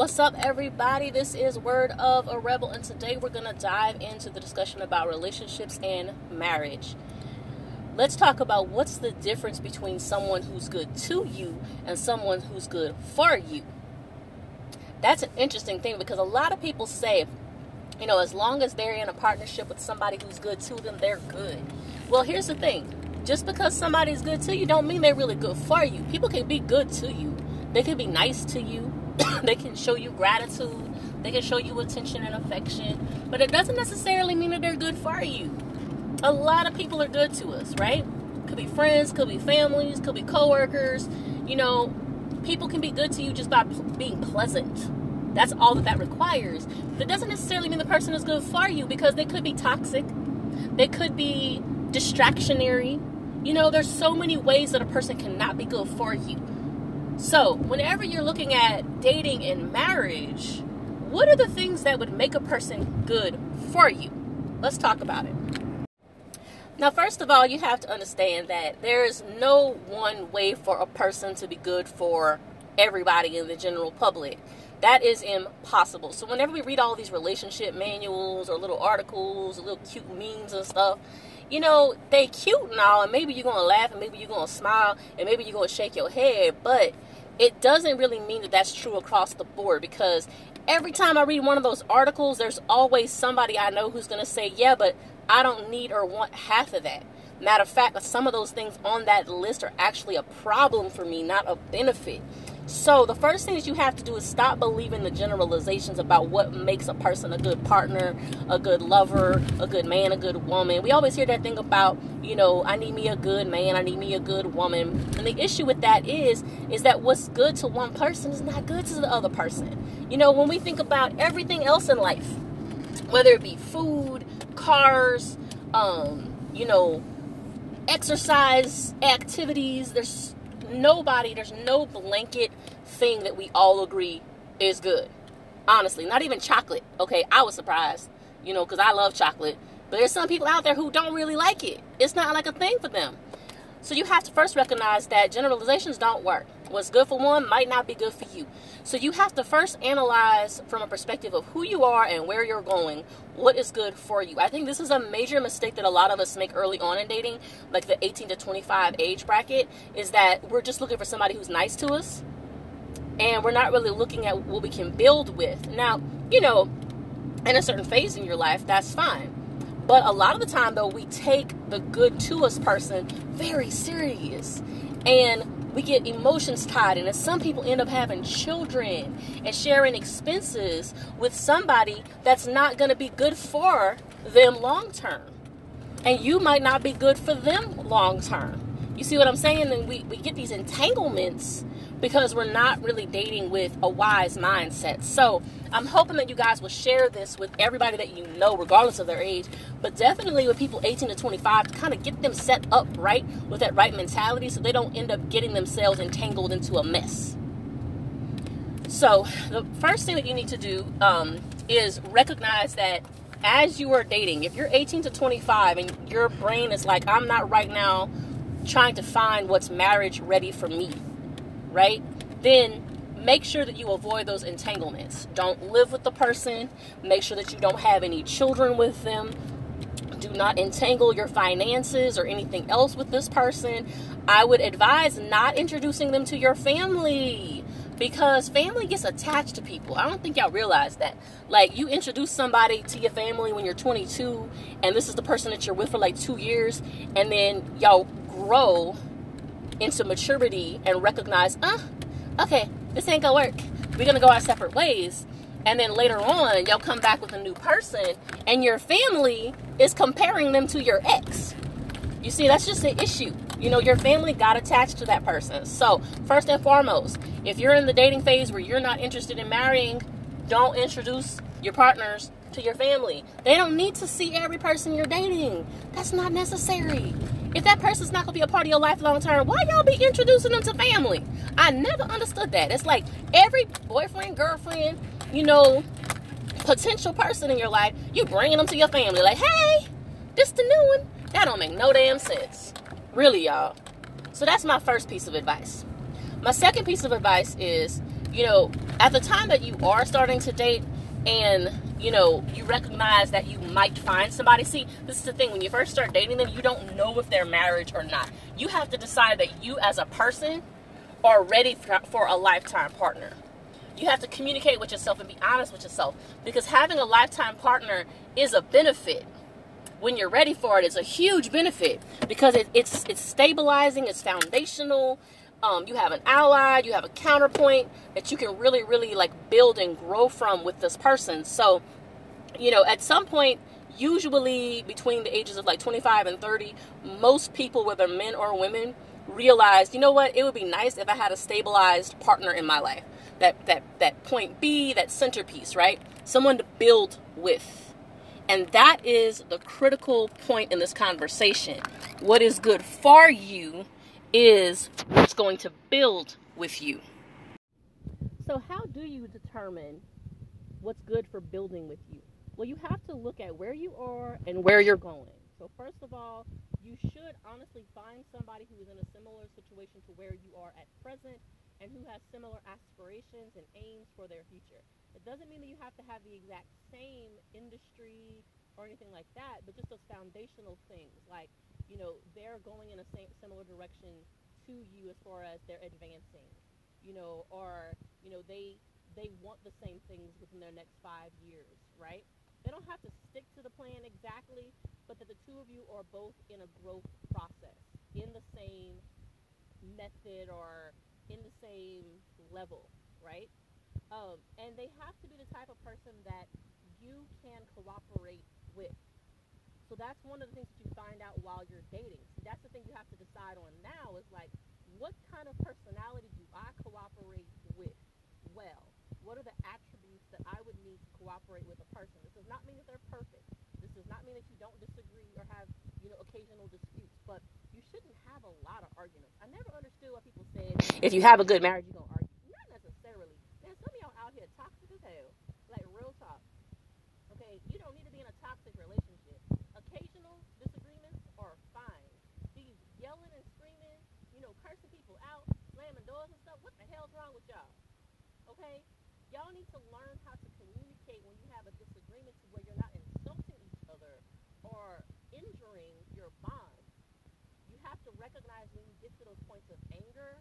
What's up, everybody? This is Word of a Rebel, and today we're going to dive into the discussion about relationships and marriage. Let's talk about what's the difference between someone who's good to you and someone who's good for you. That's an interesting thing because a lot of people say, you know, as long as they're in a partnership with somebody who's good to them, they're good. Well, here's the thing just because somebody's good to you don't mean they're really good for you. People can be good to you. They can be nice to you. they can show you gratitude. They can show you attention and affection. But it doesn't necessarily mean that they're good for you. A lot of people are good to us, right? Could be friends, could be families, could be coworkers. You know, people can be good to you just by being pleasant. That's all that that requires. But it doesn't necessarily mean the person is good for you because they could be toxic. They could be distractionary. You know, there's so many ways that a person cannot be good for you. So, whenever you're looking at dating and marriage, what are the things that would make a person good for you? Let's talk about it. Now, first of all, you have to understand that there is no one way for a person to be good for everybody in the general public. That is impossible. So, whenever we read all these relationship manuals or little articles, or little cute memes and stuff, you know, they cute and all, and maybe you're gonna laugh, and maybe you're gonna smile, and maybe you're gonna shake your head, but it doesn't really mean that that's true across the board because every time I read one of those articles, there's always somebody I know who's going to say, Yeah, but I don't need or want half of that. Matter of fact, some of those things on that list are actually a problem for me, not a benefit. So, the first thing that you have to do is stop believing the generalizations about what makes a person a good partner, a good lover, a good man, a good woman. We always hear that thing about, you know, I need me a good man, I need me a good woman. And the issue with that is is that what's good to one person is not good to the other person. You know, when we think about everything else in life, whether it be food, cars, um, you know, exercise activities, there's nobody, there's no blanket thing that we all agree is good. Honestly, not even chocolate. Okay, I was surprised, you know, because I love chocolate. But there's some people out there who don't really like it. It's not like a thing for them. So you have to first recognize that generalizations don't work. What's good for one might not be good for you. So you have to first analyze from a perspective of who you are and where you're going, what is good for you. I think this is a major mistake that a lot of us make early on in dating, like the 18 to 25 age bracket, is that we're just looking for somebody who's nice to us and we're not really looking at what we can build with. Now, you know, in a certain phase in your life, that's fine. But a lot of the time, though, we take the good to us person very serious. And we get emotions tied in. And some people end up having children and sharing expenses with somebody that's not going to be good for them long term. And you might not be good for them long term. You see what I'm saying? And we, we get these entanglements because we're not really dating with a wise mindset. So I'm hoping that you guys will share this with everybody that you know, regardless of their age, but definitely with people 18 to 25 to kind of get them set up right with that right mentality so they don't end up getting themselves entangled into a mess. So the first thing that you need to do um, is recognize that as you are dating, if you're 18 to 25 and your brain is like, I'm not right now trying to find what's marriage ready for me right? Then make sure that you avoid those entanglements. Don't live with the person. Make sure that you don't have any children with them. Do not entangle your finances or anything else with this person. I would advise not introducing them to your family because family gets attached to people. I don't think y'all realize that. Like, you introduce somebody to your family when you're 22, and this is the person that you're with for like two years, and then y'all grow into maturity and recognize, uh, okay, this ain't gonna work. We're gonna go our separate ways. And then later on, y'all come back with a new person, and your family is comparing them to your ex. You see, that's just an issue. You know, your family got attached to that person. So, first and foremost, if you're in the dating phase where you're not interested in marrying, don't introduce your partners to your family. They don't need to see every person you're dating. That's not necessary. If that person's not gonna be a part of your life long term, why y'all be introducing them to family? I never understood that. It's like every boyfriend, girlfriend, you know, potential person in your life, you bringing them to your family. Like, hey, this the new one. That don't make no damn sense. Really, y'all. So that's my first piece of advice. My second piece of advice is you know, at the time that you are starting to date and you know, you recognize that you might find somebody. See, this is the thing. When you first start dating them, you don't know if they're married or not. You have to decide that you, as a person, are ready for, a lifetime partner. You have to communicate with yourself and be honest with yourself because having a lifetime partner is a benefit. When you're ready for it, it's a huge benefit because it, it's it's stabilizing, it's foundational. Um, you have an ally, you have a counterpoint that you can really, really like build and grow from with this person. So, you know, at some point, usually between the ages of like 25 and 30, most people, whether men or women, realize, you know what, it would be nice if I had a stabilized partner in my life. That that that point B, that centerpiece, right? Someone to build with. And that is the critical point in this conversation. What is good for you is what's going to build with you. So, how do you determine what's good for building with you? Well, you have to look at where you are and where you're going. So, first of all, you should honestly find somebody who is in a similar situation to where you are at present and who has similar aspirations and aims for their future. It doesn't mean that you have to have the exact same industry or anything like that, but just those foundational things like, you know, they're going in a same, similar direction to you as far as they're advancing, you know, or, you know, they they want the same things within their next five years, right? They don't have to stick to the plan exactly, but that the two of you are both in a growth process in the same method or in the same level, right? Um, and they have to be the type of person that you can cooperate with. So that's one of the things that you find out while you're dating. See, that's the thing you have to decide on now is like, what kind of personality do I cooperate with well? What are the attributes that I would need to cooperate with a person? This does not mean that they're perfect. This does not mean that you don't disagree or have, you know, occasional disputes, but you shouldn't have a lot of arguments. I never understood why people said if you have a good marriage, you're gonna argue. Not necessarily. Man, some of y'all out here toxic as hell. Like real talk. Okay, you don't need to be in a toxic relationship. Occasional disagreements are fine. These yelling and screaming, you know, cursing people out, slamming doors and stuff. What the hell's wrong with y'all? Okay, y'all need to learn how to communicate when you have a disagreement to where you're not insulting each other or injuring your bond. You have to recognize when you get to those points of anger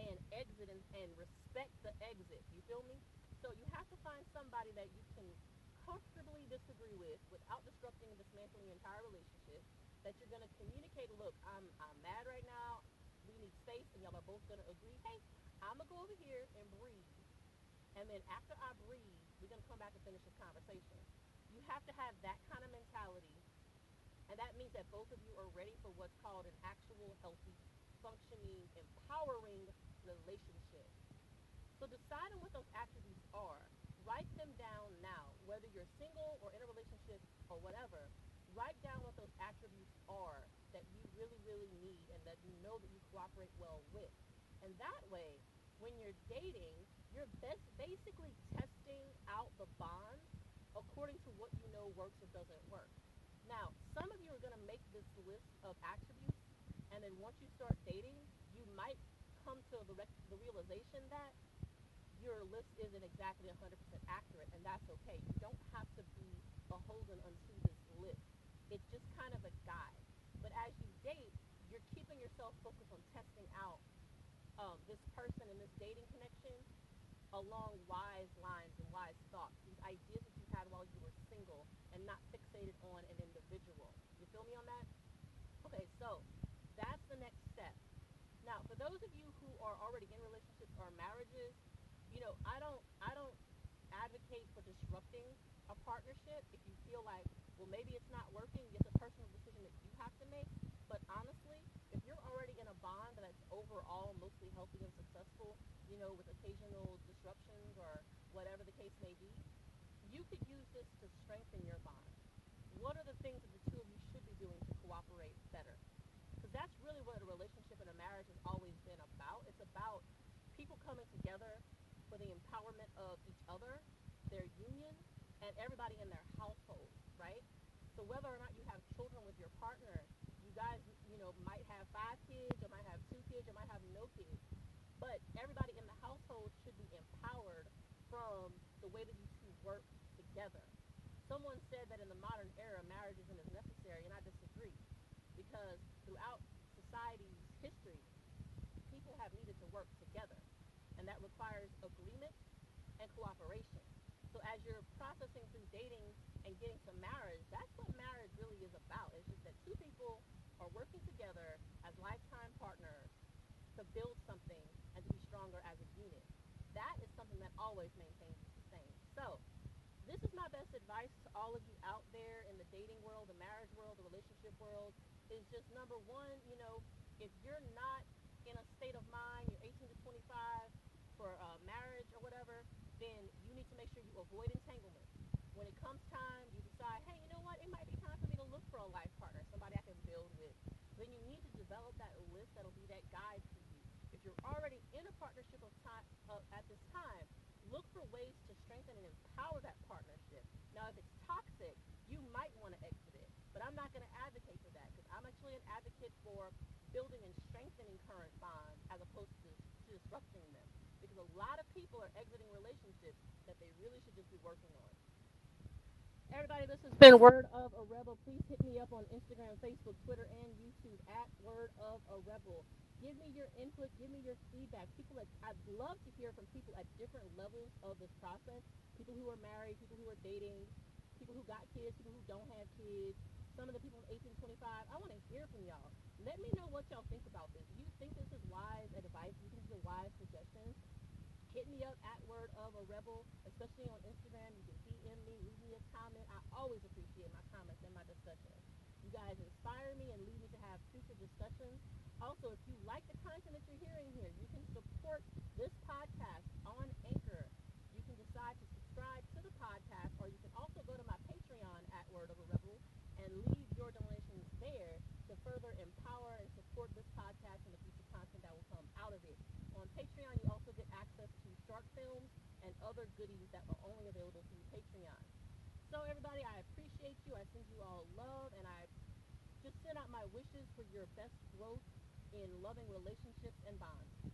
and exit and, and respect the exit. You feel me? So you have to find somebody that you can comfortably disagree with without disrupting and dismantling your entire relationship. That you're going to communicate, look, I'm, I'm mad right now. Need space, and y'all are both going to agree, hey, I'm going to go over here and breathe and then after I breathe, we're going to come back and finish this conversation. You have to have that kind of mentality. And that means that both of you are ready for what's called an actual, healthy, functioning, empowering relationship. So decide on what those attributes are. Write them down now, whether you're single or in a relationship or whatever. Write down what those attributes are that you really, really need and that you know that you cooperate well with. And that way, when you're dating, you're best basically testing out the bond according to what you know works or doesn't work. Now, some of you are going to make this list of attributes, and then once you start dating, you might come to the, rec- the realization that your list isn't exactly 100% accurate, and that's okay. You don't have to be beholden unto this list. It's just kind of a guide. As you date, you're keeping yourself focused on testing out um, this person and this dating connection along wise lines and wise thoughts, these ideas that you had while you were single and not fixated on an individual. You feel me on that? Okay, so that's the next step. Now, for those of you who are already in relationships or marriages, you know, I don't I don't advocate for disrupting a partnership if you feel like, well, maybe it's not working. It's a personal decision that you have to make. But honestly, if you're already in a bond that's overall mostly healthy and successful, you know, with occasional disruptions or whatever the case may be, you could use this to strengthen your bond. What are the things that the two of you should be doing to cooperate better? Because that's really what a relationship and a marriage has always been about. It's about people coming together for the empowerment of each other, their union, and everybody in their household, right? So whether or not you have children with your partner, you guys, you know, might have five kids or might have two kids or might have no kids but everybody in the household should be empowered from the way that you two work together. Someone said that in the modern era, marriage isn't as necessary, and I disagree. Because throughout society's history, people have needed to work together. And that requires agreement and cooperation. So as you're processing through dating and getting to marriage, that's what marriage really is about. It's just that two people are working together as lifetime partners to build something and to be stronger as a unit. That is something that always maintains the same. So this is my best advice to all of you out there in the dating world, the marriage world, the relationship world, is just number one, you know, if you're not in a state of mind, you're 18 to 25 for uh, marriage or whatever, then you need to make sure you avoid entanglement. When it comes time, you decide, hey, you know what, it might be time for me to look for a life partner, somebody I can build with. Then you need to develop that list that'll be that guide you're already in a partnership of time uh, at this time, look for ways to strengthen and empower that partnership. Now, if it's toxic, you might want to exit it, but I'm not going to advocate for that because I'm actually an advocate for building and strengthening current bonds as opposed to, to disrupting them. Because a lot of people are exiting relationships that they really should just be working on. Everybody, this has been Word of a Rebel. Please hit me up on Instagram, Facebook, Twitter, and YouTube at Word of a Rebel. Give me your input. Give me your feedback. People, at, I'd love to hear from people at different levels of this process. People who are married, people who are dating, people who got kids, people who don't have kids, some of the people 18 to 25. I want to hear from y'all. Let me know what y'all think about this. Do you think this is wise advice? Do you think these are wise suggestions? Hit me up at Word of a Rebel, especially on Instagram. You can DM me, leave me a comment. I always appreciate my comments and my discussions. You guys inspire me and lead me to have future discussions. Also, if you like the content that you're hearing here, you can support this podcast on Anchor. You can decide to subscribe to the podcast, or you can also go to my Patreon at Word of a Rebel and leave your donations there to further empower and support this podcast and the future content that will come out of it. On Patreon, you also get access to short films and other goodies that are only available through Patreon. So everybody, I appreciate you. I send you all love, and I just send out my wishes for your best growth in loving relationships and bonds.